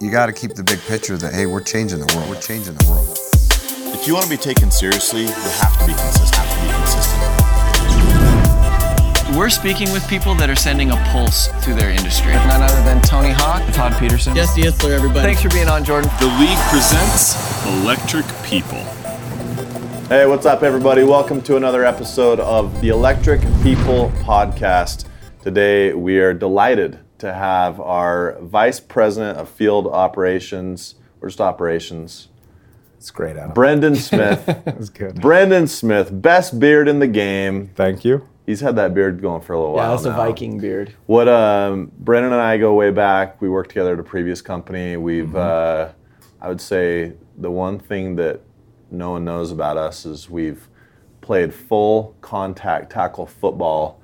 you got to keep the big picture that hey, we're changing the world. We're changing the world. If you want to be taken seriously, you have to be consistent. Have to be consistent. We're speaking with people that are sending a pulse through their industry. None other than Tony Hawk, Todd Peterson. Jesse Itzler, everybody. Thanks for being on, Jordan. The League presents Electric People. Hey, what's up, everybody? Welcome to another episode of the Electric People podcast. Today, we are delighted to have our Vice President of Field Operations, or just Operations, It's great, Adam. Brendan Smith. That's good. Brendan Smith, best beard in the game. Thank you. He's had that beard going for a little Yeah, while. that's a now. Viking beard. What um, Brendan and I go way back. We worked together at a previous company. We've, uh, I would say, the one thing that no one knows about us is we've played full contact tackle football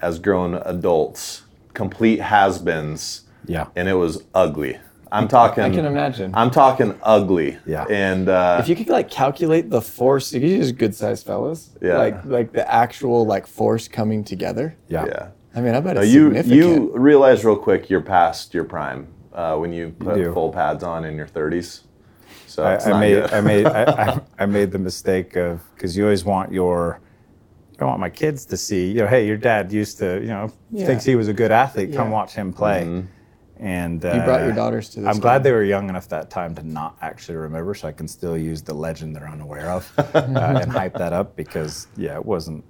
as grown adults, complete has-beens, Yeah. and it was ugly. I'm talking. I can imagine. I'm talking ugly. Yeah. And uh, if you could like calculate the force, if you just good sized fellas, Yeah. like like the actual like force coming together. Yeah. yeah. I mean, I bet Now, it's you significant. you realize real quick you're past your prime uh, when you put do. full pads on in your 30s. So I, I made good. I made I, I, I made the mistake of because you always want your I want my kids to see you know hey your dad used to you know Yeah. thinks he was a good athlete come Yeah. watch him play Mm-hmm. and uh, You brought your daughters to this I'm glad they were young enough that time to not actually remember so I can still use the legend they're unaware of uh, and hype that up because yeah it wasn't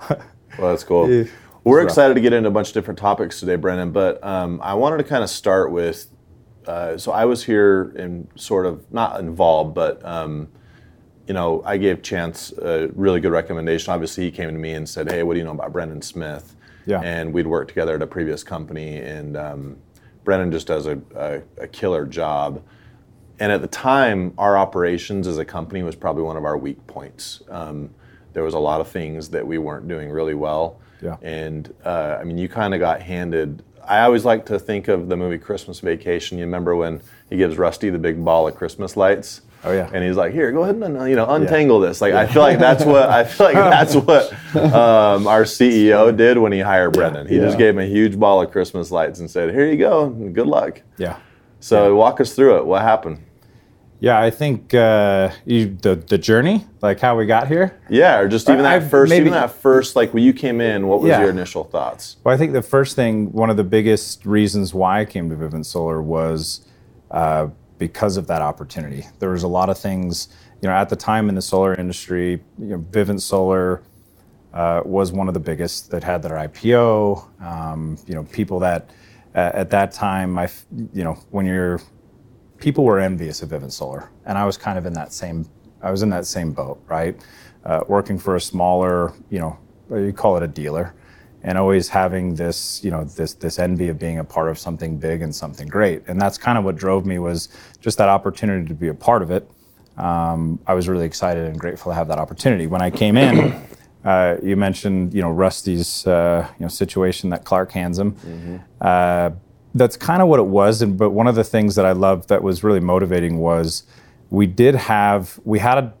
Well, that's cool. Yeah. We're rough. excited to get into a bunch of different topics today, Brendan. But um, I wanted to kind of start with. Uh, so I was here and sort of not involved, but um, you know, I gave Chance a really good recommendation. Obviously, he came to me and said, "Hey, what do you know about Brendan Smith?" Yeah. And we'd worked together at a previous company, and um, Brendan just does a, a, a killer job. And at the time, our operations as a company was probably one of our weak points. Um, there was a lot of things that we weren't doing really well. Yeah. And uh, I mean, you kind of got handed. I always like to think of the movie Christmas Vacation. You remember when he gives Rusty the big ball of Christmas lights? Oh, yeah. And he's like, "Here, go ahead and uh, you know untangle this." Like I feel like that's what I feel like that's what um, our CEO did when he hired Brendan. He just gave him a huge ball of Christmas lights and said, "Here you go, good luck." yeah So walk us through it. What happened? yeah I think uh, you the the journey like how we got here Yeah, or just even that I've first, maybe- even that first, like when you came in, what was Yeah. your initial thoughts? Well, I think the first thing, one of the biggest reasons why I came to Vivint Solar was uh, because of that opportunity. There was a lot of things, you know, at the time in the solar industry, you know, Vivint Solar uh, was one of the biggest that had their IPO. Um, you know, people that uh, at that time, I, you know, when you're, people were envious of Vivint Solar, and I was kind of in that same, I was in that same boat, right? Uh, working for a smaller, you know, you call it a dealer, and always having this, you know, this this envy of being a part of something big and something great, and that's kind of what drove me was just that opportunity to be a part of it. Um, I was really excited and grateful to have that opportunity. When I came in, uh, you mentioned, you know, Rusty's, uh, you know, situation that Clark hands him. Uh, that's kind of what it was. And but one of the things that I loved that was really motivating was we did have we had a,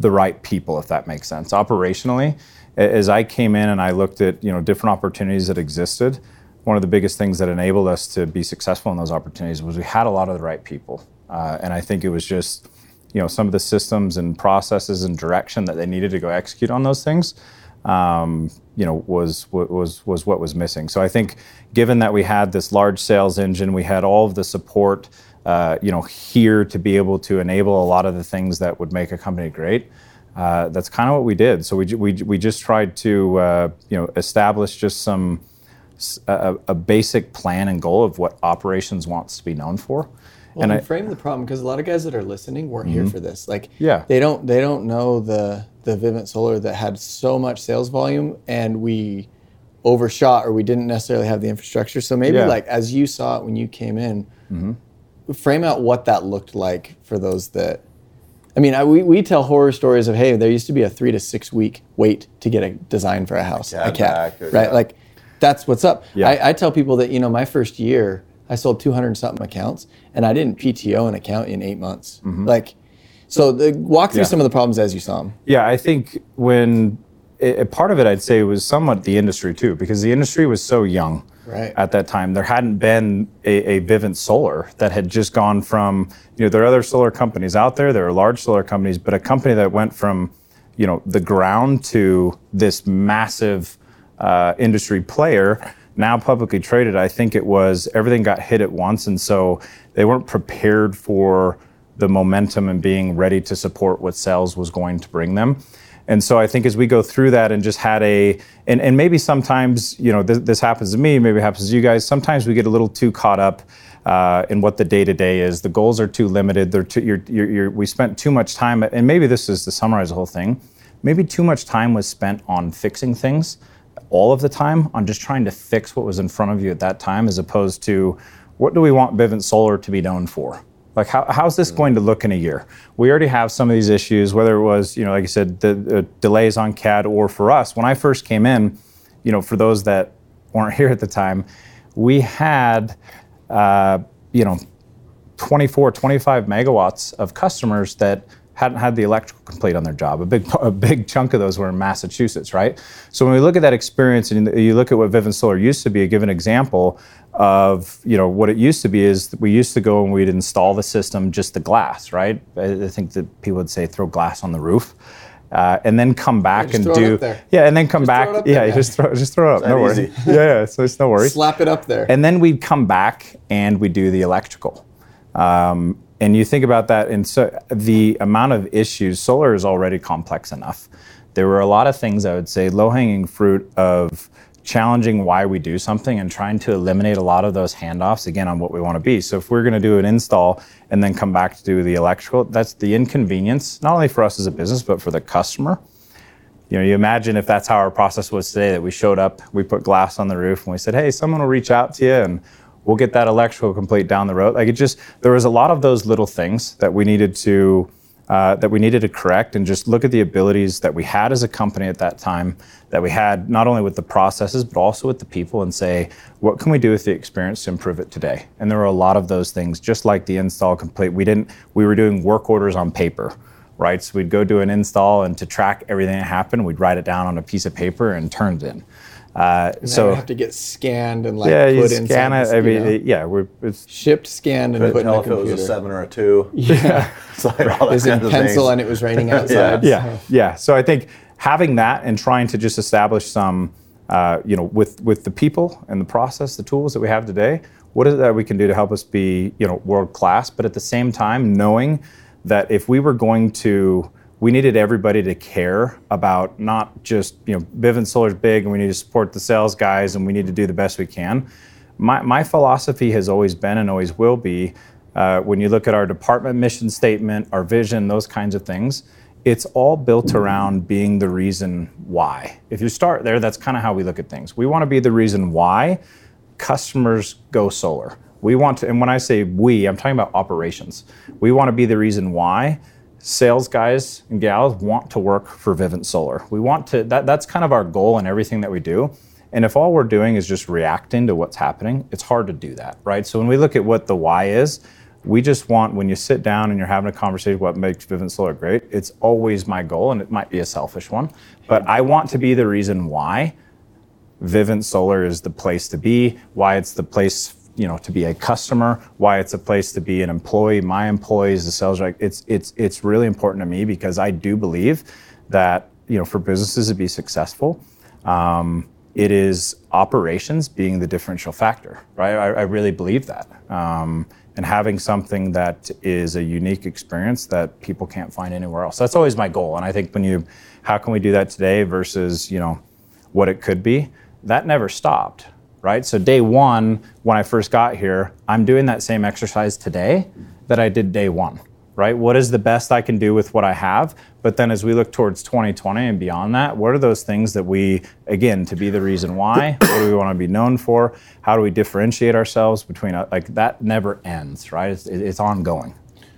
the right people, if that makes sense. Operationally, as I came in and I looked at you know different opportunities that existed, one of the biggest things that enabled us to be successful in those opportunities was we had a lot of the right people, uh, and I think it was just you know some of the systems and processes and direction that they needed to go execute on those things um, you know, was was was what was missing. So I think, given that we had this large sales engine, we had all of the support, uh, you know, here to be able to enable a lot of the things that would make a company great. Uh, that's kind of what we did. So we we we just tried to uh, you know establish just some a basic plan and goal of what operations wants to be known for. Well, and and I, frame the problem because a lot of guys that are listening weren't here for this. Like, Yeah. they don't they don't know the the Vivint Solar that had so much sales volume and we overshot or we didn't necessarily have the infrastructure. So maybe Yeah. like as you saw it when you came in, frame out what that looked like for those that. I mean, I, we, we tell horror stories of hey, there used to be a three to six week wait to get a design for a house, a CAD, or- right? yeah. Like, that's what's up. Yeah. I, I tell people that you know my first year I sold 200 something accounts and I didn't PTO an account in eight months. Like, so the, walk through Mm-hmm. Yeah. some of the problems as you saw them. Yeah, I think when a part of it, I'd say, was somewhat the industry too, because the industry was so young. Right. at that time. There hadn't been a, a Vivint Solar that had just gone from, you know, there are other solar companies out there, there are large solar companies, but a company that went from, you know, the ground to this massive uh, industry player, now publicly traded. I think it was everything got hit at once, and so they weren't prepared for the momentum and being ready to support what sales was going to bring them. And so I think as we go through that and just had a, and, and maybe sometimes, you know, this, this happens to me, maybe happens to you guys. Sometimes we get a little too caught up uh, in what the day to day is. The goals are too limited. They're too, you're, you're, you're, we spent too much time, and maybe this is to summarize the whole thing. Maybe too much time was spent on fixing things all of the time, on just trying to fix what was in front of you at that time, as opposed to what do we want Vivint Solar to be known for? Like, how, how's this going to look in a year? We already have some of these issues, whether it was, you know, like I said, the, the delays on CAD or for us. When I first came in, you know, for those that weren't here at the time, we had, uh, you know, 24, 25 megawatts of customers that hadn't had the electrical complete on their job. A big, a big chunk of those were in Massachusetts, right? So when we look at that experience and you look at what Vivint Solar used to be, a given example of, you know, what it used to be is we used to go and we'd install the system, just the glass, right? I think that people would say throw glass on the roof. Uh, and then come back just and throw it do up there. yeah, and then come Just back yeah, just throw just throw it up, no worry. Yeah, yeah, so it's no worries. Slap it up there. And then we'd come back and we do the electrical. Um, and you think about that, and so the amount of issues, solar is already complex enough. There were a lot of things I would say, low hanging fruit of challenging why we do something and trying to eliminate a lot of those handoffs again on what we want to be. So if we're going to do an install and then come back to do the electrical, that's the inconvenience, not only for us as a business, but for the customer you know, you imagine if that's how our process was today, that we showed up, we put glass on the roof, and we said, hey, someone will reach out to you and we'll get that electrical complete down the road. Like it just, there was a lot of those little things that we needed to, uh, that we needed to correct and just look at the abilities that we had as a company at that time, that we had not only with the processes, but also with the people and say, what can we do with the experience to improve it today? And there were a lot of those things, just like the install complete. We didn't, we were doing work orders on paper right? So we'd go do an install, and to track everything that happened, we'd write it down on a piece of paper and turn it in. Uh, so so you have to get scanned and like yeah, you put scan it. this, I mean, it- yeah, we're it's shipped, scanned, and Couldn't put in tell the if it was a seven or a two. Yeah, It's like all that is in of pencil things. and it was raining outside. yeah, yeah. So I think having that and trying to just establish some, uh, you know, with with the people and the process, the tools that we have today, what is it that we can do to help us be, you know, world class? But at the same time, knowing that if we were going to we needed everybody to care about not just you know Vivint Solar's big and we need to support the sales guys and we need to do the best we can. My, my philosophy has always been and always will be uh, when you look at our department mission statement, our vision, those kinds of things, it's all built around being the reason why. If you start there, that's kind of how we look at things. We want to be the reason why customers go solar. We want to, and when I say we, I'm talking about operations. We want to be the reason why sales guys and gals want to work for Vivint Solar. We want to, that, that's kind of our goal in everything that we do. And if all we're doing is just reacting to what's happening, it's hard to do that, right? So when we look at what the why is, we just want, when you sit down and you're having a conversation what makes Vivint Solar great, it's always my goal, and it might be a selfish one, but I want to be the reason why Vivint Solar is the place to be, why it's the place you know to be a customer, why it's a place to be an employee, my employees, the sales rep. It's it's it's really important to me because I do believe that you know for businesses to be successful, um, it is operations being the differential factor, right? I, I really believe that. Um, and having something that is a unique experience that people can't find anywhere else. That's always my goal. And I think when you, how can we do that today versus, you know, what it could be, that never stopped, right? So day one, when I first got here, I'm doing that same exercise today that I did day one, right? What is the best I can do with what I have? But then as we look towards 2020 and beyond that, what are those things that we, again, to be the reason why? what do we want to be known for? How do we differentiate ourselves between, uh, like that never ends, right? It's, it's ongoing.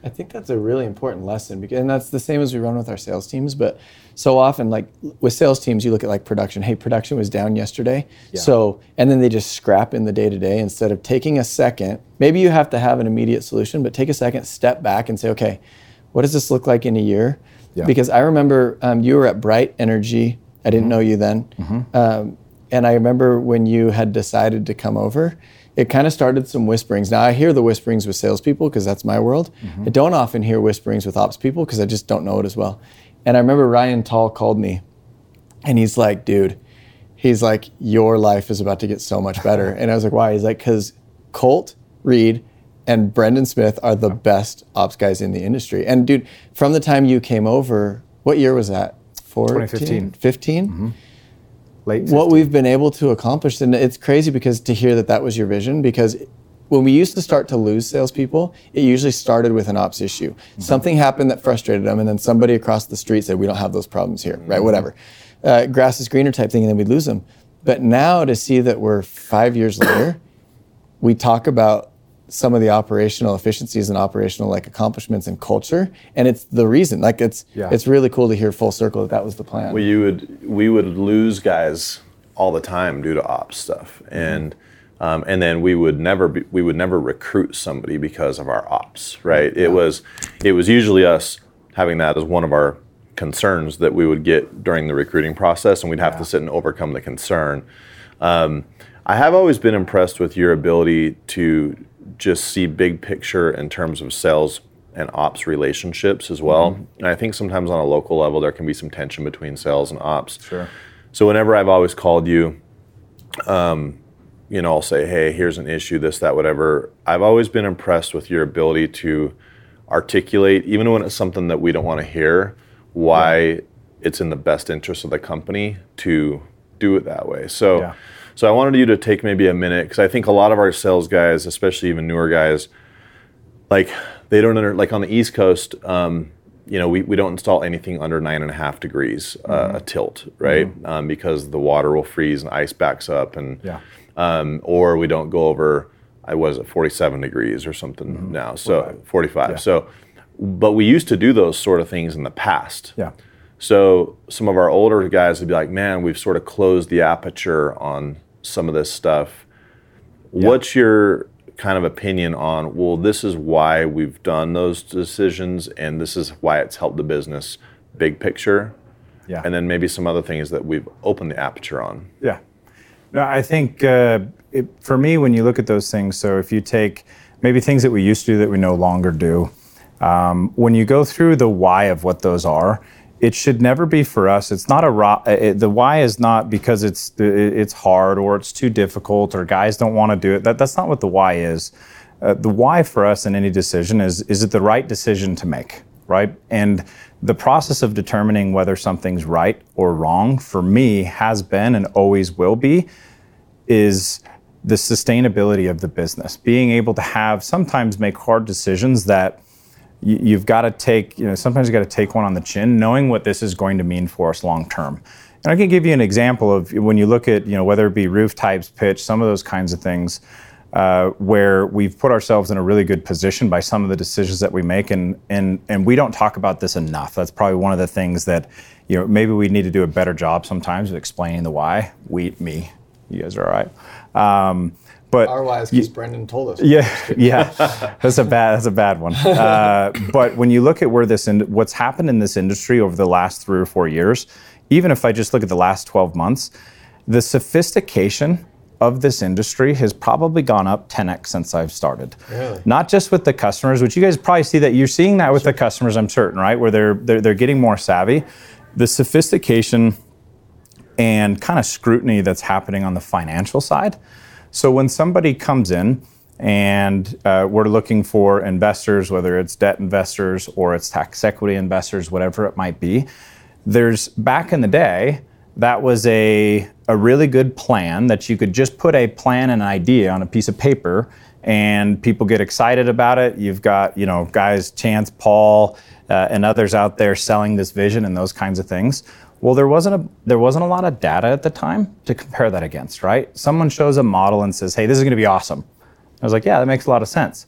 I think that's a really important lesson because, and that's the same as we run with our sales teams. But so often, like with sales teams, you look at like production. Hey, production was down yesterday. So, and then they just scrap in the day to day instead of taking a second. Maybe you have to have an immediate solution, but take a second, step back, and say, okay, what does this look like in a year? Yeah. Because I remember um, you were at Bright Energy. I didn't know you then. Um, and I remember when you had decided to come over, it kind of started some whisperings. Now I hear the whisperings with salespeople because that's my world. Mm-hmm. I don't often hear whisperings with ops people because I just don't know it as well. And I remember Ryan Tall called me, and he's like, "Dude, he's like, your life is about to get so much better." And I was like, "Why?" He's like, "Cause Colt Reed." And Brendan Smith are the best ops guys in the industry. And dude, from the time you came over, what year was that? 14? 2015. 15? Late what we've been able to accomplish, and it's crazy because to hear that that was your vision, because when we used to start to lose salespeople, it usually started with an ops issue. Something happened that frustrated them, and then somebody across the street said, "We don't have those problems here, right? Whatever, uh, grass is greener type thing, and then we'd lose them." But now to see that we're five years later, we talk about some of the operational efficiencies and operational like accomplishments and culture, and it's the reason. Like it's Yeah. it's really cool to hear full circle that that was the plan. well you would we would lose guys all the time due to ops stuff and um, and then we would never be, we would never recruit somebody because of our ops right it was it was usually us having that as one of our concerns that we would get during the recruiting process and we'd have to sit and overcome the concern um, I have always been impressed with your ability to just see big picture in terms of sales and ops relationships as well. And I think sometimes on a local level there can be some tension between sales and ops. Sure. So whenever I've always called you, um, you know, I'll say, "Hey, here's an issue, this, that, whatever." I've always been impressed with your ability to articulate, even when it's something that we don't want to hear, why it's in the best interest of the company to do it that way. So, Yeah. So I wanted you to take maybe a minute because I think a lot of our sales guys, especially even newer guys, like they don't under like on the East Coast. Um, you know, we, we don't install anything under nine and a half degrees uh, a tilt, right? Um, because the water will freeze and ice backs up, and Yeah. um, or we don't go over. I was at 47 degrees or something now, so 45. So, but we used to do those sort of things in the past. Yeah. So some of our older guys would be like, "Man, we've sort of closed the aperture on some of this stuff." What's your kind of opinion on? Well, this is why we've done those decisions, and this is why it's helped the business, big picture, Yeah. and then maybe some other things that we've opened the aperture on. Yeah. No, I think uh, it, for me, when you look at those things, so if you take maybe things that we used to do that we no longer do, um, when you go through the why of what those are, it should never be for us. It's not a it, the why is not because it's it's hard or it's too difficult or guys don't want to do it. That that's not what the why is. Uh, the why for us in any decision is is it the right decision to make, right? And the process of determining whether something's right or wrong for me has been and always will be is the sustainability of the business. Being able to have sometimes make hard decisions that you, you've got to take, you know, sometimes you've got to take one on the chin, knowing what this is going to mean for us long term. And I can give you an example of when you look at, you know, whether it be roof types, pitch, some of those kinds of things, uh, where we've put ourselves in a really good position by some of the decisions that we make, and and and we don't talk about this enough. That's probably one of the things that, you know, maybe we need to do a better job sometimes of explaining the why. We, me, you guys are all right. Um, but Our wise because Brendan told us. yeah, yeah, that's a bad that's a bad one. Uh, but when you look at where this in, what's happened in this industry over the last three or four years, even if I just look at the last twelve months, the sophistication of this industry has probably gone up 10x since I've started. Really? Not just with the customers, which you guys probably see that you're seeing that with the customers. I'm certain, right, where they're they're, they're getting more savvy. The sophistication and kind of scrutiny that's happening on the financial side. So when somebody comes in and uh, we're looking for investors, whether it's debt investors or it's tax equity investors, whatever it might be, there's back in the day that was a a really good plan that you could just put a plan and an idea on a piece of paper and people get excited about it. You've got you know guys, Chance, Paul, uh, and others out there selling this vision and those kinds of things. Well, there wasn't a there wasn't a lot of data at the time to compare that against, right? Someone shows a model and says, "Hey, this is going to be awesome." I was like, "Yeah, that makes a lot of sense."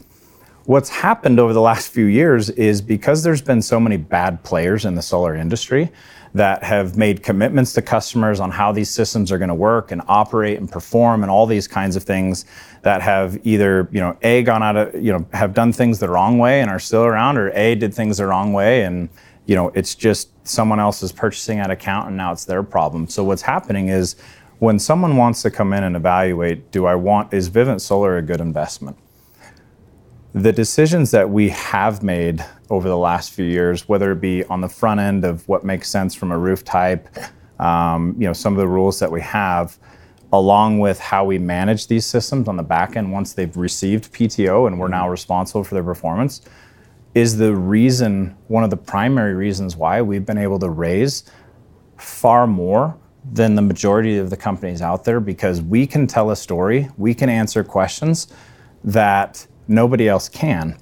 What's happened over the last few years is because there's been so many bad players in the solar industry that have made commitments to customers on how these systems are going to work and operate and perform and all these kinds of things that have either, you know, A gone out of, you know, have done things the wrong way and are still around or A did things the wrong way and you know, it's just someone else is purchasing that account and now it's their problem. So what's happening is when someone wants to come in and evaluate, do I want, is Vivint Solar a good investment? The decisions that we have made over the last few years, whether it be on the front end of what makes sense from a roof type, um, you know, some of the rules that we have, along with how we manage these systems on the back end once they've received PTO and we're now responsible for their performance, is the reason, one of the primary reasons why we've been able to raise far more than the majority of the companies out there because we can tell a story, we can answer questions that nobody else can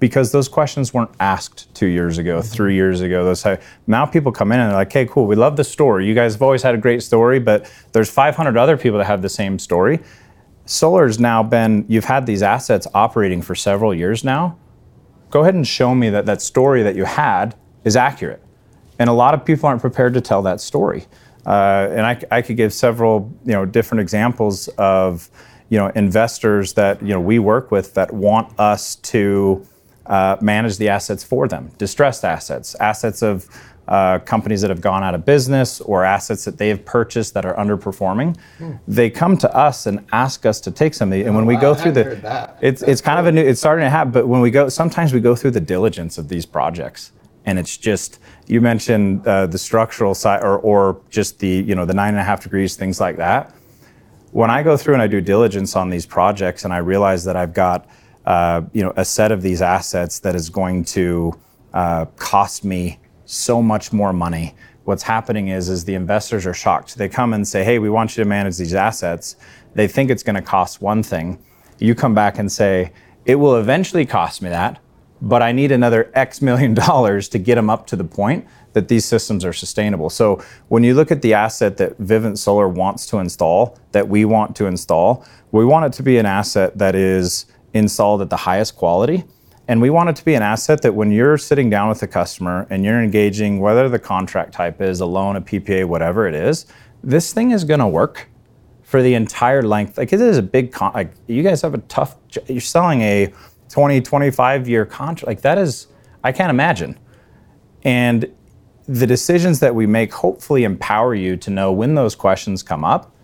because those questions weren't asked two years ago, mm-hmm. three years ago. Those now people come in and they're like, "Hey, cool, we love the story. You guys have always had a great story, but there's 500 other people that have the same story." Solar's now been you've had these assets operating for several years now. Go ahead and show me that that story that you had is accurate. And a lot of people aren't prepared to tell that story. Uh, and I, I could give several you know different examples of you know investors that you know we work with that want us to uh, manage the assets for them, distressed assets, assets of uh, companies that have gone out of business or assets that they have purchased that are underperforming. Hmm. They come to us and ask us to take some of these. And when we go through the, it's it's kind of a new. It's starting to happen. But when we go, sometimes we go through the diligence of these projects, and it's just you mentioned uh, the structural side or, or just the you know the nine and a half degrees things like that when i go through and i do diligence on these projects and i realize that i've got uh, you know a set of these assets that is going to uh, cost me so much more money what's happening is is the investors are shocked they come and say hey we want you to manage these assets they think it's going to cost one thing you come back and say it will eventually cost me that but I need another X million dollars to get them up to the point that these systems are sustainable. So when you look at the asset that Vivint Solar wants to install, that we want to install, we want it to be an asset that is installed at the highest quality. And we want it to be an asset that when you're sitting down with a customer and you're engaging, whether the contract type is a loan, a PPA, whatever it is, this thing is going to work for the entire length. Like it is a big, con- like you guys have a tough, you're selling a 20, 25 year contract. Like that is, I can't imagine. And the decisions that we make hopefully empower you to know when those questions come up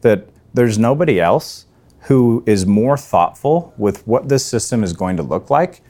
that there's nobody else who is more thoughtful with what this system is going to look like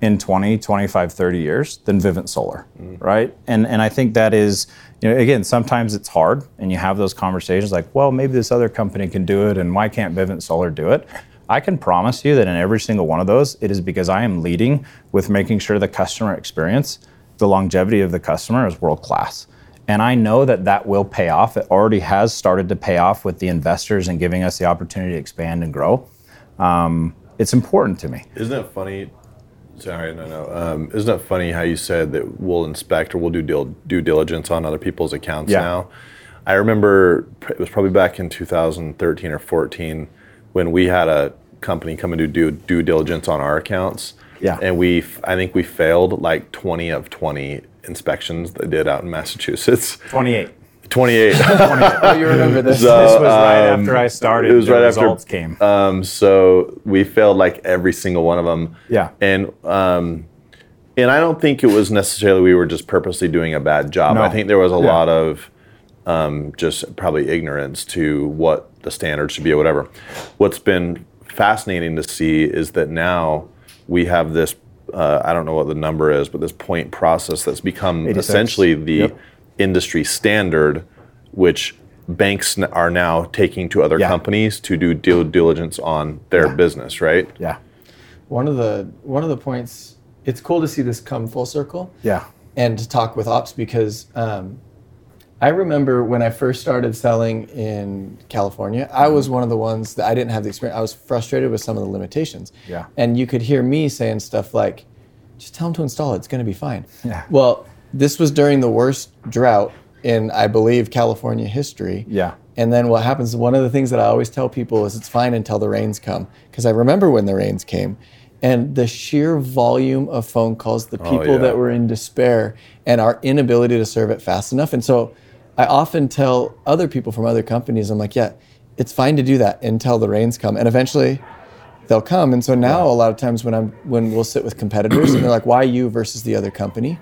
in 20, 25, 30 years than Vivint Solar, mm. right? And and I think that is, you know, again, sometimes it's hard and you have those conversations like, well, maybe this other company can do it and why can't Vivint Solar do it? I can promise you that in every single one of those, it is because I am leading with making sure the customer experience, the longevity of the customer is world class. And I know that that will pay off. It already has started to pay off with the investors and giving us the opportunity to expand and grow. Um, it's important to me. Isn't it funny? Sorry, no, no. Um, isn't it funny how you said that we'll inspect or we'll do due, due diligence on other people's accounts yeah. now? I remember it was probably back in 2013 or 14 when we had a company come and do due, due diligence on our accounts. Yeah. And we, I think we failed like 20 of 20 inspections they did out in Massachusetts. 28. 28. oh, you remember this? So, this was right um, after I started. It was right after results came. Um, so we failed like every single one of them. Yeah. And um, and I don't think it was necessarily we were just purposely doing a bad job. No. I think there was a yeah. lot of um, just probably ignorance to what the standard should be or whatever. What's been fascinating to see is that now we have this uh, I don't know what the number is, but this point process that's become 86. essentially the yep. Industry standard, which banks are now taking to other yeah. companies to do due diligence on their yeah. business, right? Yeah. One of the one of the points. It's cool to see this come full circle. Yeah. And to talk with ops because um, I remember when I first started selling in California, I was one of the ones that I didn't have the experience. I was frustrated with some of the limitations. Yeah. And you could hear me saying stuff like, just tell them to install it. It's going to be fine. Yeah. Well, this was during the worst drought in, I believe, California history. Yeah. And then what happens, one of the things that I always tell people is it's fine until the rains come. Because I remember when the rains came and the sheer volume of phone calls, the oh, people oh, yeah. that were in despair and our inability to serve it fast enough. And so, I often tell other people from other companies, I'm like, yeah, it's fine to do that until the rains come, and eventually they'll come. And so now a lot of times when I'm when we'll sit with competitors and they're like, why you versus the other company?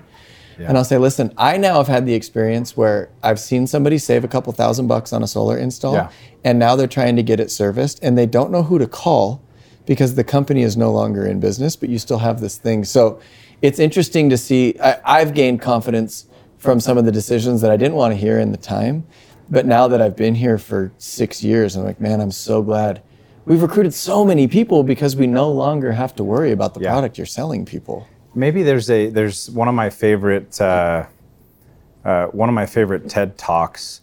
And I'll say, listen, I now have had the experience where I've seen somebody save a couple thousand bucks on a solar install, Yeah. and now they're trying to get it serviced, and they don't know who to call because the company is no longer in business, but you still have this thing. So it's interesting to see. I, I've gained confidence from some of the decisions that I didn't want to hear in the time. But now that I've been here for six years, I'm like, man, I'm so glad. We've recruited so many people because we no longer have to worry about the Yeah. product you're selling people. Maybe there's a there's one of my favorite uh, uh, one of my favorite TED talks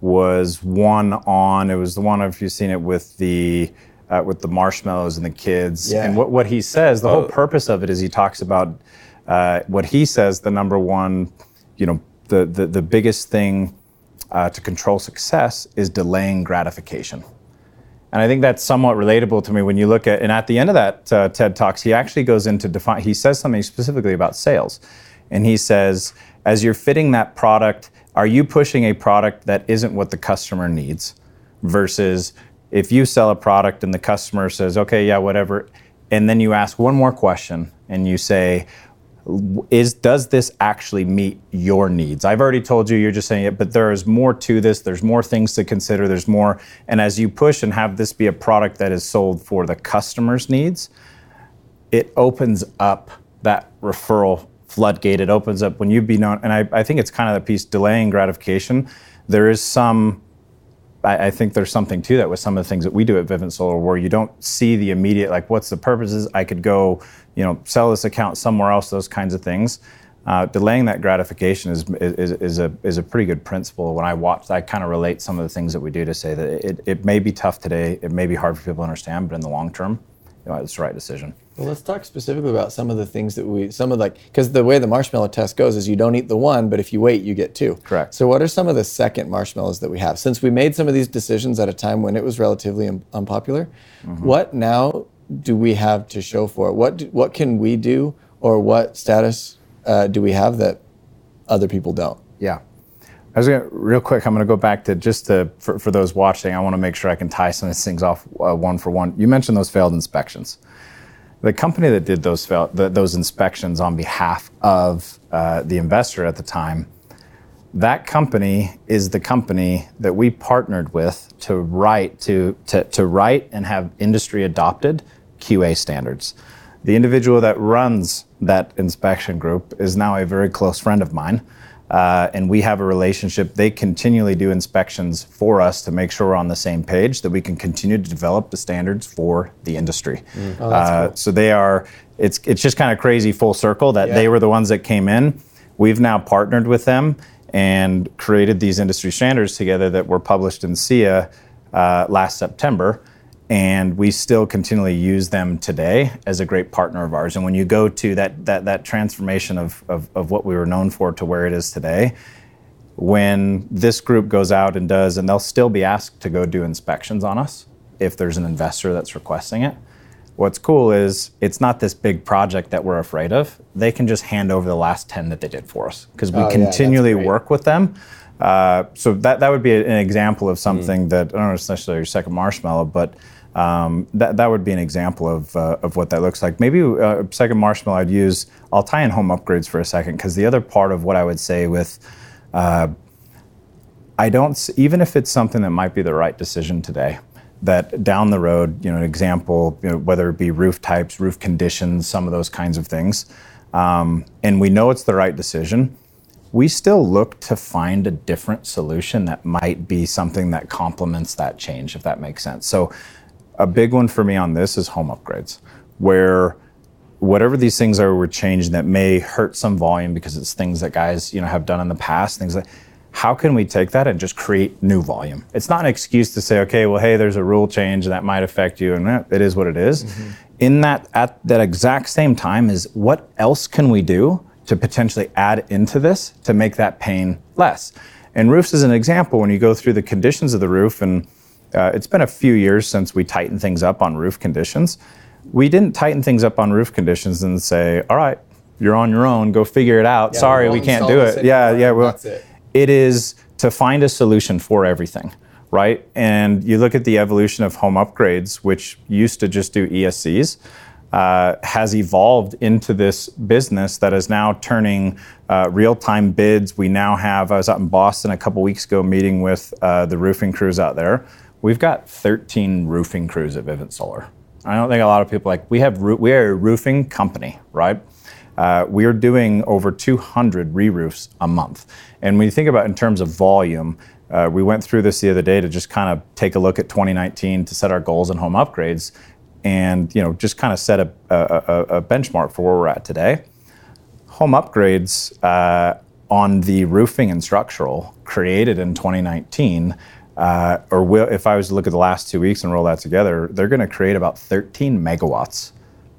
was one on it was the one if you've seen it with the uh, with the marshmallows and the kids Yeah. and what what he says the whole purpose of it is he talks about uh, what he says the number one you know the the, the biggest thing uh, to control success is delaying gratification. And I think that's somewhat relatable to me when you look at, and at the end of that uh, TED Talks, he actually goes into define, he says something specifically about sales. And he says, as you're fitting that product, are you pushing a product that isn't what the customer needs? Versus if you sell a product and the customer says, okay, yeah, whatever. And then you ask one more question and you say, is does this actually meet your needs? I've already told you you're just saying it but there is more to this. There's more things to consider. There's more. And as you push and have this be a product that is sold for the customer's needs it opens up that referral floodgate. It opens up when you be known and i, I think it's kind of the piece delaying gratification. There is some I, think there's something to that with some of the things that we do at Vivint Solar, where you don't see the immediate, like, what's the purposes? I could go, you know, sell this account somewhere else. Those kinds of things. Uh, delaying that gratification is, is, is a is a pretty good principle. When I watch, I kind of relate some of the things that we do to say that it, it may be tough today, it may be hard for people to understand, but in the long term, you know, it's the right decision. Well, let's talk specifically about some of the things that we, some of like, because the way the marshmallow test goes is you don't eat the one, but if you wait, you get two. Correct. So, what are some of the second marshmallows that we have? Since we made some of these decisions at a time when it was relatively un- unpopular, what now do we have to show for it? What do, what can we do, or what status uh, do we have that other people don't? Yeah. I was gonna real quick. I'm gonna go back to just to, for for those watching. I want to make sure I can tie some of these things off uh, one for one. You mentioned those failed inspections. The company that did those fail, the, those inspections on behalf of uh, the investor at the time, that company is the company that we partnered with to write to, to, to write and have industry adopted QA standards. The individual that runs that inspection group is now a very close friend of mine. Uh, and we have a relationship. They continually do inspections for us to make sure we're on the same page, that we can continue to develop the standards for the industry. uh, So they are. It's it's just kind of crazy full circle that they were the ones that came in. We've now partnered with them and created these industry standards together that were published in SEIA uh, last September. And we still continually use them today as a great partner of ours. And when you go to that that that transformation of, of, of what we were known for to where it is today, when this group goes out and does, and they'll still be asked to go do inspections on us if there's an investor that's requesting it. What's cool is it's not this big project that we're afraid of. They can just hand over the last 10 that they did for us because we Oh, continually great. work with them. Uh, so that, that would be an example of something that, I don't know if it's necessarily your second marshmallow, but um, that, that would be an example of, uh, of what that looks like. Maybe uh, second marshmallow I'd use, I'll tie in home upgrades for a second because the other part of what I would say with uh, I don't, even if it's something that might be the right decision today, that down the road, you know, an example, you know, whether it be roof types, roof conditions, some of those kinds of things, um, and we know it's the right decision, we still look to find a different solution that might be something that complements that change, if that makes sense. So, a big one for me on this is home upgrades, where whatever these things are we're changing that may hurt some volume because it's things that guys you know have done in the past things like how can we take that and just create new volume? It's not an excuse to say okay well hey there's a rule change that might affect you and eh, it is what it is. in that at that exact same time is what else can we do to potentially add into this to make that pain less? And roofs is an example. When you go through the conditions of the roof and uh, it's been a few years since we tightened things up on roof conditions. We didn't tighten things up on roof conditions and say, all right, you're on your own, go figure it out. Yeah, Sorry, we can't do it. Yeah, yeah. Well, that's it. it is to find a solution for everything, right? And you look at the evolution of home upgrades, which used to just do ESCs. uh, has evolved into this business that is now turning uh, real-time bids. We now have. I was out in Boston a couple weeks ago meeting with uh, the roofing crews out there. We've got 13 roofing crews at Vivint Solar. I don't think a lot of people like we have we are a roofing company, right? Uh, we are doing over 200 re-roofs a month, and when you think about in terms of volume, uh, we went through this the other day to just kind of take a look at 2019 to set our goals in home upgrades, and you know just kind of set a, a, a- a benchmark for where we're at today. Home upgrades uh, on the roofing and structural created in 2019, uh, or will, if I was to look at the last two weeks and roll that together, they're going to create about 13 megawatts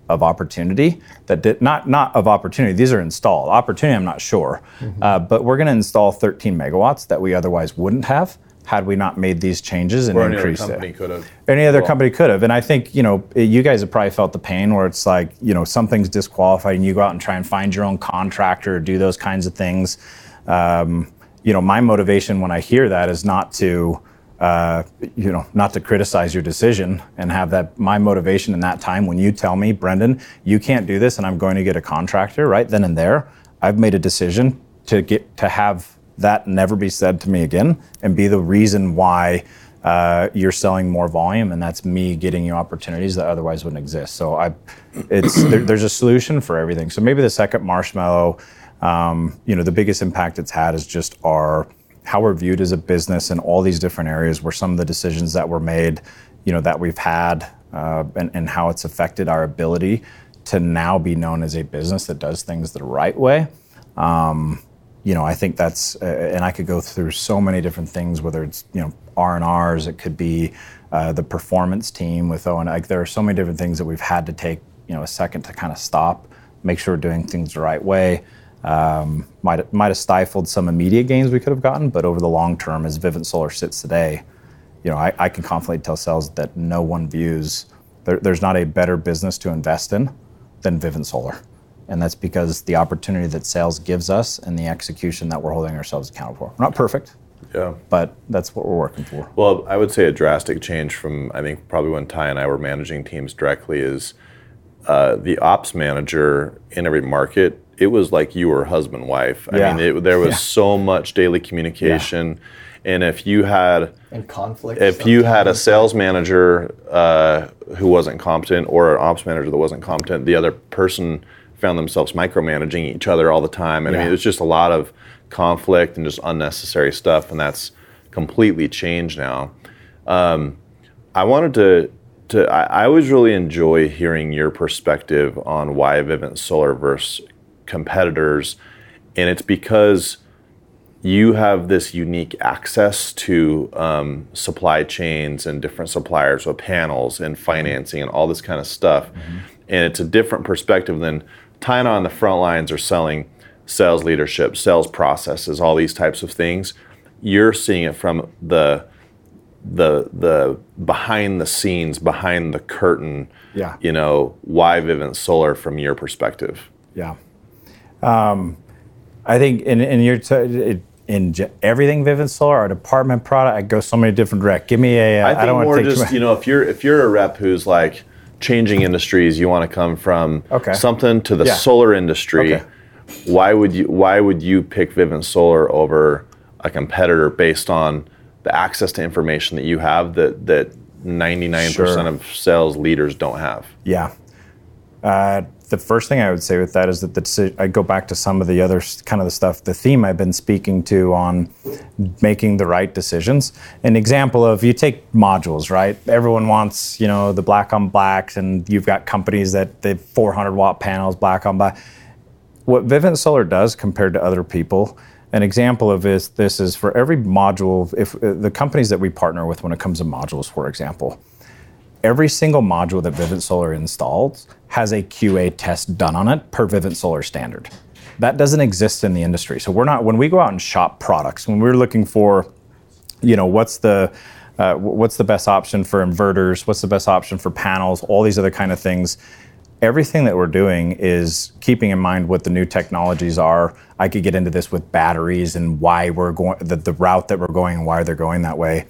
of opportunity that did not not of opportunity. These are installed opportunity. I'm not sure, uh, but we're going to install 13 megawatts that we otherwise wouldn't have had we not made these changes and Or any other increased company it. could have. Any other Well- company could have, and I think you know you guys have probably felt the pain where it's like you know something's disqualified and you go out and try and find your own contractor or do those kinds of things. Um, you know, my motivation when I hear that is not to uh, you know not to criticize your decision and have that my motivation in that time when you tell me, Brendan, you can't do this, and I'm going to get a contractor right then and there. I've made a decision to get to have that never be said to me again and be the reason why uh, you're selling more volume and that's me getting you opportunities that otherwise wouldn't exist so i it's there, there's a solution for everything so maybe the second marshmallow um, you know the biggest impact it's had is just our how we're viewed as a business in all these different areas where some of the decisions that were made you know that we've had uh, and, and how it's affected our ability to now be known as a business that does things the right way um, you know, I think that's, uh, and I could go through so many different things, whether it's you know R and R's, it could be uh, the performance team with O and like there are so many different things that we've had to take you know a second to kind of stop, make sure we're doing things the right way. Um, might might have stifled some immediate gains we could have gotten, but over the long term, as Vivint Solar sits today, you know, I, I can confidently tell sales that no one views there, there's not a better business to invest in than Vivint Solar. And that's because the opportunity that sales gives us and the execution that we're holding ourselves accountable for. We're not perfect, Yeah. but that's what we're working for. Well, I would say a drastic change from I think probably when Ty and I were managing teams directly is uh, the ops manager in every market. It was like you were husband wife. I mean, it, there was Yeah. so much daily communication, and if you had and conflict. if you had a sales manager uh, who wasn't competent or an ops manager that wasn't competent, the other person found themselves micromanaging each other all the time. And I mean, it was just a lot of conflict and just unnecessary stuff, and that's completely changed now. Um, I wanted to. To, I, I always really enjoy hearing your perspective on why Vivint Solar versus competitors, and it's because you have this unique access to um, supply chains and different suppliers with panels and financing and all this kind of stuff. And it's a different perspective than Ty and I on the front lines are selling sales leadership, sales processes, all these types of things. You're seeing it from the the the behind the scenes, behind the curtain. Yeah. You know why Vivint Solar from your perspective. Yeah. Um, I think in, in your t- it, in j- everything Vivint Solar, our department product, I go so many different direct. Give me a. uh, I think don't wanna more just you know if you're if you're a rep who's like changing industries, you want to come from Okay. something to the Yeah. solar industry. Okay. Why would you Why would you pick Vivint Solar over a competitor based on the access to information that you have that that 99% Sure. of sales leaders don't have? Yeah. Uh, the first thing I would say with that is that the deci- I go back to some of the other kind of the stuff, the theme I've been speaking to on making the right decisions. An example of you take modules, right? Everyone wants, you know, the black on blacks, and you've got companies that they 400 watt panels, black on black. What Vivint Solar does compared to other people, an example of this, this is for every module, if uh, the companies that we partner with when it comes to modules, for example, every single module that Vivint Solar installs has a QA test done on it per Vivint Solar standard. That doesn't exist in the industry. So we're not when we go out and shop products, when we're looking for, you know, what's the uh, what's the best option for inverters, what's the best option for panels, all these other kind of things. Everything that we're doing is keeping in mind what the new technologies are. I could get into this with batteries and why we're going the, the route that we're going and why they're going that way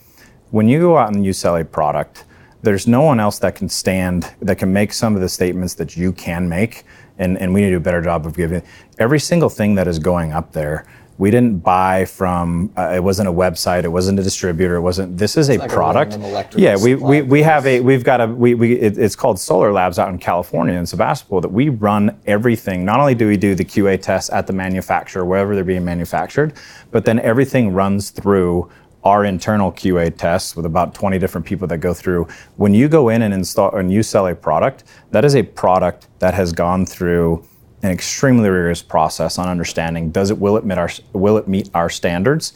when you go out and you sell a product, there's no one else that can stand that can make some of the statements that you can make and, and we need to do a better job of giving every single thing that is going up there we didn't buy from uh, it wasn't a website it wasn't a distributor it wasn't this is a like product. electrical yeah we, we, we have a we've got a we, we it, it's called solar labs out in california in sebastopol that we run everything. Not only do we do the qa tests at the manufacturer wherever they're being manufactured but then everything runs through our internal QA tests with about 20 different people that go through. When you go in and install and you sell a product, that is a product that has gone through an extremely rigorous process on understanding does it will it meet our will it meet our standards,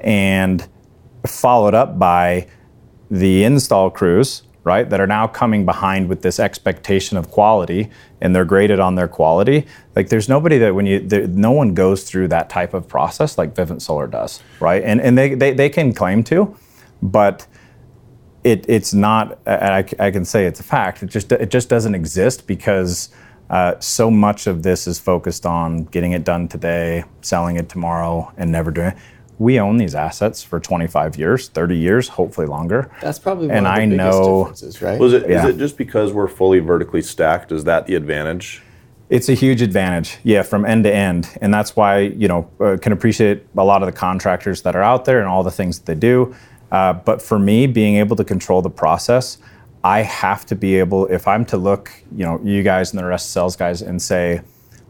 and followed up by the install crews right that are now coming behind with this expectation of quality and they're graded on their quality. Like there's nobody that when you there, no one goes through that type of process like vivint solar does right? And and they they, they can claim to but it, it's not I, I can say it's a fact it just it just doesn't exist because uh, so much of this is focused on getting it done today selling it tomorrow and never doing it we own these assets for 25 years 30 years hopefully longer That's probably one and of the I biggest know- differences, right? Was it? Is Yeah. it just because we're fully vertically stacked? Is that the advantage? It's a huge advantage, yeah, from end to end, and that's why you know uh, can appreciate a lot of the contractors that are out there and all the things that they do. Uh, but for me, being able to control the process, I have to be able. If I'm to look, you know, you guys and the rest of sales guys, and say,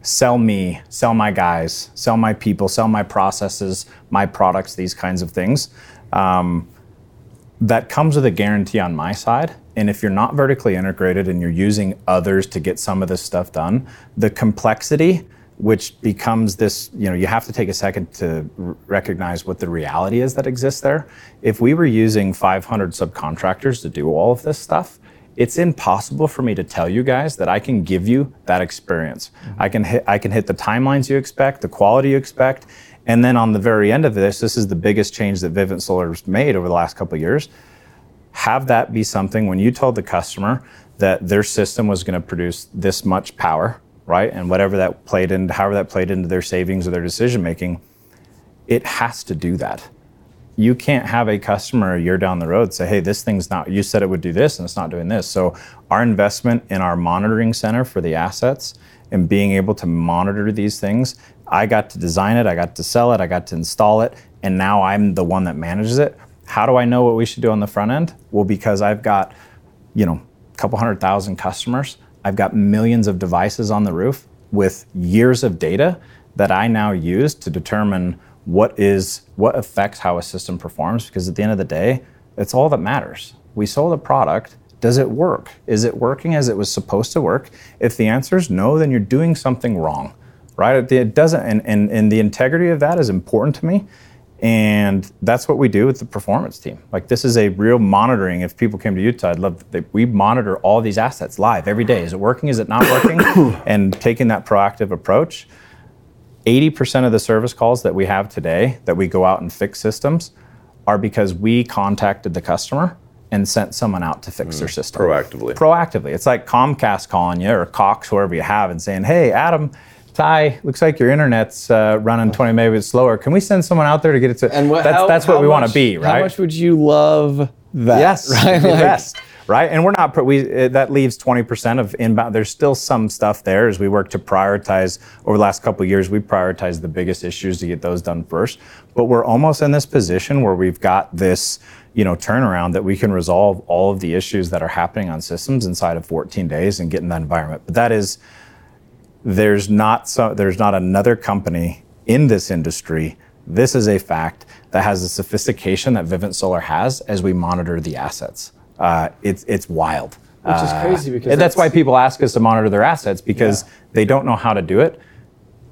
sell me, sell my guys, sell my people, sell my processes, my products, these kinds of things. Um, that comes with a guarantee on my side. And if you're not vertically integrated and you're using others to get some of this stuff done, the complexity, which becomes this, you know, you have to take a second to r- recognize what the reality is that exists there. If we were using 500 subcontractors to do all of this stuff, it's impossible for me to tell you guys that I can give you that experience. Mm-hmm. I can hit I can hit the timelines you expect, the quality you expect, and then on the very end of this, this is the biggest change that Vivint Solar's made over the last couple of years. Have that be something when you told the customer that their system was going to produce this much power, right? And whatever that played into, however that played into their savings or their decision making, it has to do that you can't have a customer a year down the road say, hey, this thing's not, you said it would do this and it's not doing this. So, our investment in our monitoring center for the assets and being able to monitor these things, I got to design it, I got to sell it, I got to install it, and now I'm the one that manages it. How do I know what we should do on the front end? Well, because I've got, you know, a couple hundred thousand customers, I've got millions of devices on the roof with years of data that I now use to determine what is what affects how a system performs because at the end of the day it's all that matters. We sold a product. Does it work? Is it working as it was supposed to work? If the answer is no then you're doing something wrong right? It doesn't and, and, and the integrity of that is important to me and that's what we do with the performance team. Like this is a real monitoring. If people came to utah i'd love that we monitor all these assets live every day. Is it working? Is it not working? And taking that proactive approach. 80% of the service calls that we have today that we go out and fix systems are because we contacted the customer and sent someone out to fix their mm. system. Proactively. proactively. It's like Comcast calling you or Cox, whoever you have, and saying, "Hey, Adam, Ty, looks like your internet's uh, running 20 megabits slower. Can we send someone out there to get it to?" and what, that's how- that's what we want to be, right? How much would you love that? Yes, right? Like, best. Right, and we're not. We uh, that leaves twenty percent of inbound. There's still some stuff there as we work to prioritize. Over the last couple of years, we prioritized the biggest issues to get those done first. But we're almost in this position where we've got this, you know, turnaround that we can resolve all of the issues that are happening on systems inside of 14 days and get in that environment. But that is, there's not so there's not another company in this industry. This is a fact that has the sophistication that Vivint Solar has as we monitor the assets. Uh, it's it's wild. Which is crazy because and that's, why people ask us to monitor their assets because they don't know how to do it.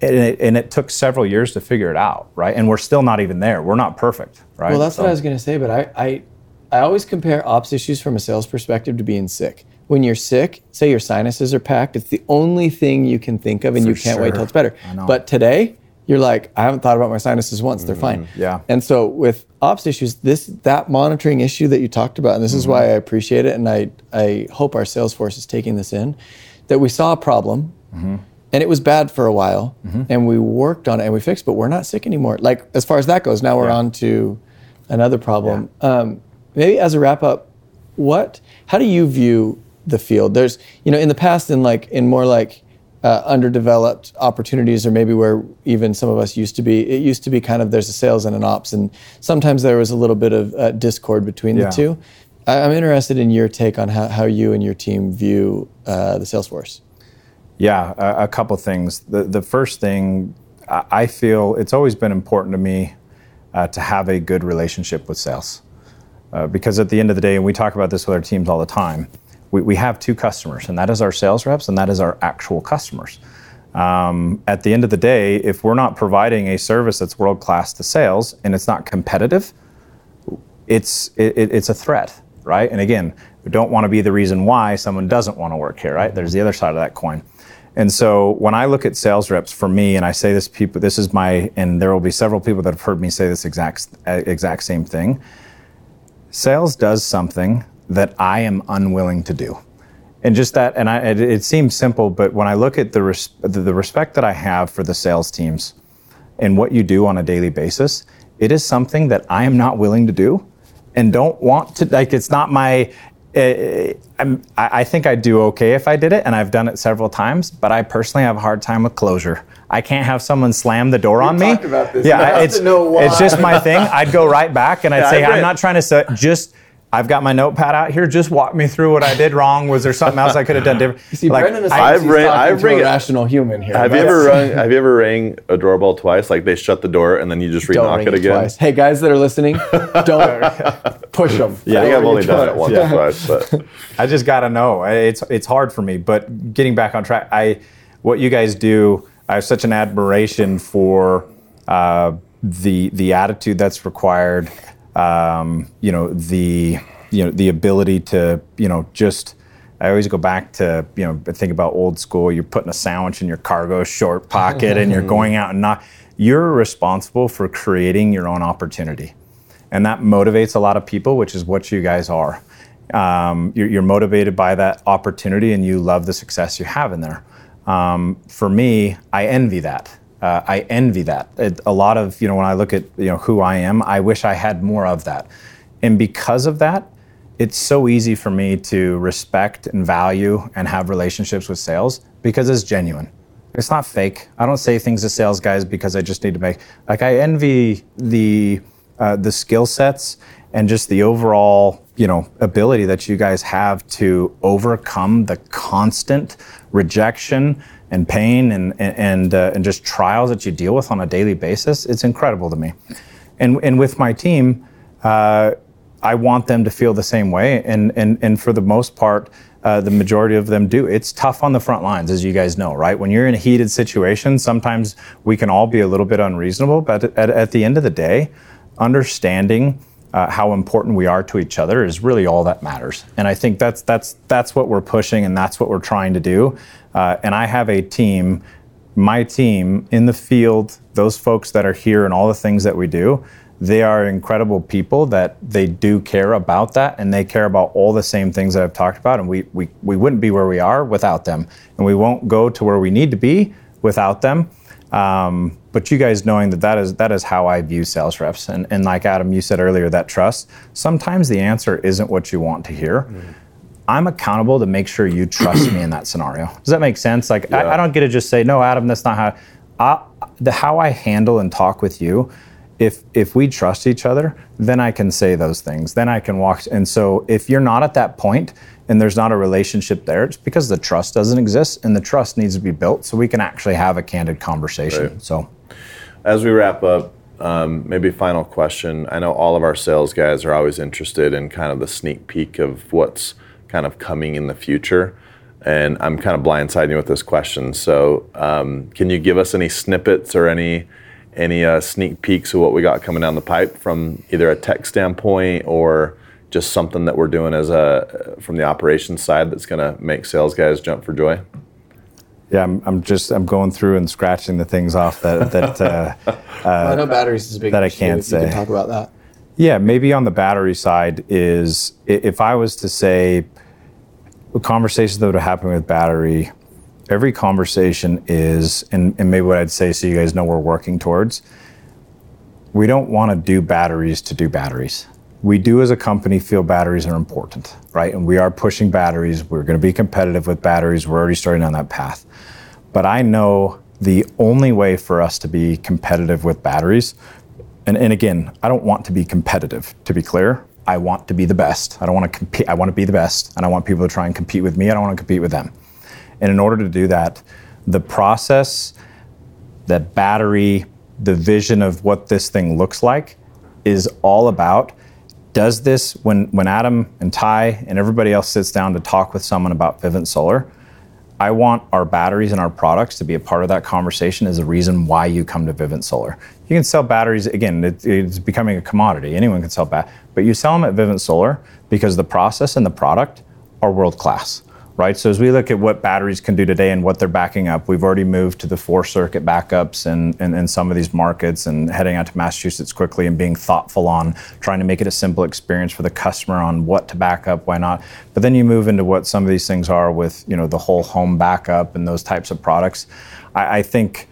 And it, and it took several years to figure it out, right? And we're still not even there. We're not perfect, right? Well, that's what I was going to say, but I, I, I always compare ops issues from a sales perspective to being sick. When you're sick, say your sinuses are packed, it's the only thing you can think of, and you can't wait sure. till it's better. But today, you're like, I haven't thought about my sinuses once; they're fine. Mm-hmm. yeah. And so with ops issues, this that monitoring issue that you talked about, and this is Mm-hmm. why I appreciate it, and I I hope our sales force is taking this in, that we saw a problem. Mm-hmm. And it was bad for a while, and we worked on it and we fixed, but we're not sick anymore. Like as far as that goes, now we're Yeah. on to another problem. Um, maybe as a wrap up, what? How do you view the field? There's, you know, in the past, in like in more like uh, underdeveloped opportunities, or maybe where even some of us used to be, it used to be kind of there's a sales and an ops, and sometimes there was a little bit of uh, discord between Yeah. the two. I, I'm interested in your take on how, how you and your team view uh, the sales force. Yeah, a, a couple things. The the first thing I I feel it's always been important to me uh, to have a good relationship with sales, uh, because at the end of the day, and we talk about this with our teams all the time, we, we have two customers, and that is our sales reps, and that is our actual customers. Um, at the end of the day, if we're not providing a service that's world class to sales and it's not competitive, it's it, it- it's a threat, right? And again, we don't want to be the reason why someone doesn't want to work here, right? There's the other side of that coin. And so when I look at sales reps for me, and I say this people, this is my, and there will be several people that have heard me say this exact exact same thing. Sales does something that I am unwilling to do, and just that. And I, it, it seems simple, but when I look at the, res, the the respect that I have for the sales teams, and what you do on a daily basis, it is something that I am not willing to do and don't want to. Like, it's not my. Uh, I'm, I I think I'd do okay if I did it, and I've done it several times. But I personally have a hard time with closure. I can't have someone slam the door on me. talked about this. Yeah, I- it's it's just my thing. I'd go right back and I'd Yeah, say, I'm not trying to say just. I've got my notepad out here. Just walk me through what I did wrong. Was there something else I could have done different? You See, Like, Brendan is I've ran- talking I've to a rational human here. Have you ever rung? Have you ever rang a doorbell twice? Like they shut the door and then you just Don't re-knock it it again. twice. Hey, guys that are listening, don't push them. Yeah, I think I've only done it once or twice, but I just got to know. It's it's hard for me, but getting back on track, I what you guys do, I have such an admiration for uh, the the attitude that's required. Um, you know the you know the ability to you know just. I always go back to you know think about old school. You're putting a sandwich in your cargo short pocket, and you're going out and not. You're responsible for creating your own opportunity and that motivates a lot of people, which is what you guys are. Um, you're, you're motivated by that opportunity, and you love the success you have in there. Um, for me, I envy that. Uh, I envy that. It, a lot of you know when I look at you know who I am, I wish I had more of that. And because of that, it's so easy for me to respect and value and have relationships with sales because it's genuine. It's not fake. I don't say things to sales guys because I just need to make. Like I envy the uh, the skill sets and just the overall you know ability that you guys have to overcome the constant rejection and pain and and uh, and just trials that you deal with on a daily basis. It's incredible to me. And and with my team. Uh, I want them to feel the same way, and and and for the most part, uh, the majority of them do. It's tough on the front lines, as you guys know, right? When you're in a heated situation, sometimes we can all be a little bit unreasonable, but at, at the end of the day, understanding uh, how important we are to each other is really all that matters. And I think that's that's that's what we're pushing, and that's what we're trying to do. Uh, and I have a team, my team in the field, those folks that are here, and all the things that we do they are incredible people that they do care about that and they care about all the same things that I've talked about and we, we, we wouldn't be where we are without them and we won't go to where we need to be without them um, but you guys knowing that that is that is how I view sales reps and, and like Adam you said earlier that trust sometimes the answer isn't what you want to hear I'm accountable to make sure you trust me in that scenario. Does that make sense? Like I, I don't get to just say, no, Adam, that's not how. I, the how I handle and talk with you. If if we trust each other, then I can say those things. Then I can walk. And so if you're not at that point and there's not a relationship there, it's because the trust doesn't exist, and the trust needs to be built so we can actually have a candid conversation. Right. So. As we wrap up, um, maybe final question. I know all of our sales guys are always interested in kind of the sneak peek of what's kind of coming in the future. And I'm kind of blindsiding you with this question. So, um, can you give us any snippets or any any uh, sneak peeks of what we got coming down the pipe from either a tech standpoint or just something that we're doing as a from the operations side that's going to make sales guys jump for joy? Yeah, I'm, I'm just I'm going through and scratching the things off that that uh, I know batteries is a big that I can't if you could say. talk about that. Yeah, maybe on the battery side is if I was to say conversations that would happen with battery, every conversation is, and, and maybe what I'd say so you guys know we're working towards, we don't want to do batteries to do batteries. we do as a company feel batteries are important, right? And we are pushing batteries. We're going to be competitive with batteries. We're already starting on that path. But I know the only way for us to be competitive with batteries, and, and again, I don't want to be competitive, to be clear. I want to be the best. I don't want to compete. I want to be the best, and I want people to try and compete with me. I don't want to compete with them. And in order to do that, the process, the battery, the vision of what this thing looks like is all about does this when when Adam and Ty and everybody else sits down to talk with someone about Vivint Solar, I want our batteries and our products to be a part of that conversation as a reason why you come to Vivint Solar. You can sell batteries again; it, it's becoming a commodity. Anyone can sell bat, but you sell them at Vivint Solar because the process and the product are world class right? So as we look at what batteries can do today and what they're backing up, we've already moved to the four circuit backups in, in, in, some of these markets and heading out to Massachusetts quickly and being thoughtful on trying to make it a simple experience for the customer on what to back up, why not. But then you move into what some of these things are with, you know, the whole home backup and those types of products. I, I think,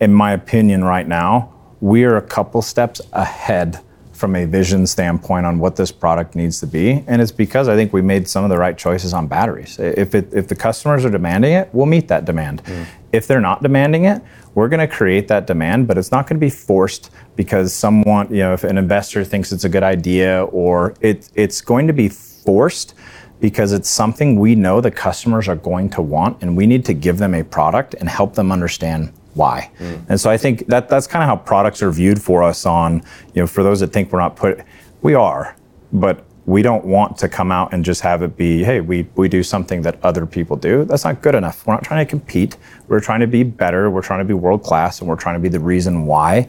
in my opinion, right now, we are a couple steps ahead from a vision standpoint on what this product needs to be. And it's because I think we made some of the right choices on batteries. If, it, if the customers are demanding it, we'll meet that demand. Mm. If they're not demanding it, we're going to create that demand, but it's not going to be forced because someone, you know, if an investor thinks it's a good idea or it, it's going to be forced because it's something we know the customers are going to want and we need to give them a product and help them understand why. Mm. And so I think that that's kind of how products are viewed for us on, you know, for those that think we're not put we are, but we don't want to come out and just have it be, hey, we, we do something that other people do. That's not good enough. We're not trying to compete. We're trying to be better. We're trying to be world class, and we're trying to be the reason why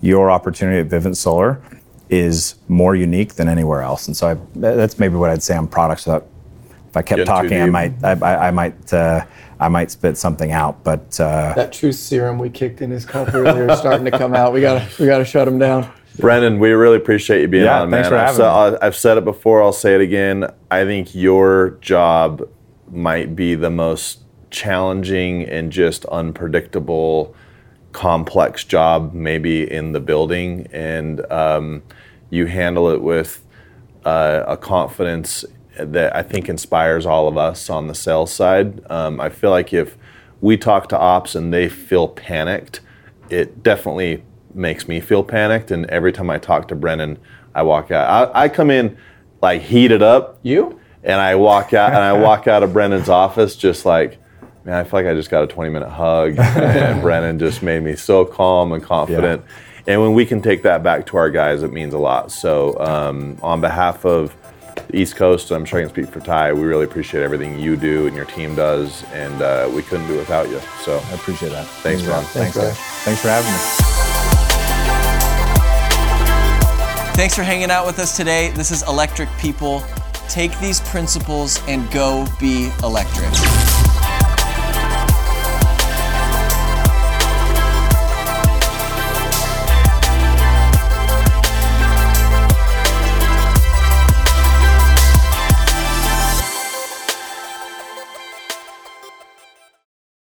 your opportunity at Vivint Solar is more unique than anywhere else. And so I, that's maybe what I'd say on products. Without, if I kept Get talking, I might I, I, I might uh, I might spit something out. But uh, that truth serum we kicked in his cup earlier is starting to come out. We gotta we gotta shut him down. Brendan, we really appreciate you being yeah, on, thanks man. For I've, having said, I've said it before. I'll say it again. I think your job might be the most challenging and just unpredictable, complex job maybe in the building, and um, you handle it with uh, a confidence that I think inspires all of us on the sales side. Um, I feel like if we talk to ops and they feel panicked, it definitely makes me feel panicked. And every time I talk to Brendan, I walk out. I, I come in like heated up. You? And I walk out and I walk out of Brendan's office just like, man, I feel like I just got a 20 minute hug. and Brendan just made me so calm and confident. Yeah. And when we can take that back to our guys, it means a lot. So, um, on behalf of East Coast. I'm sure I can speak for Ty. We really appreciate everything you do and your team does, and uh, we couldn't do it without you. So I appreciate that. Thanks, man. Thanks, Thanks, Thanks for having me. Thanks for hanging out with us today. This is Electric People. Take these principles and go be electric.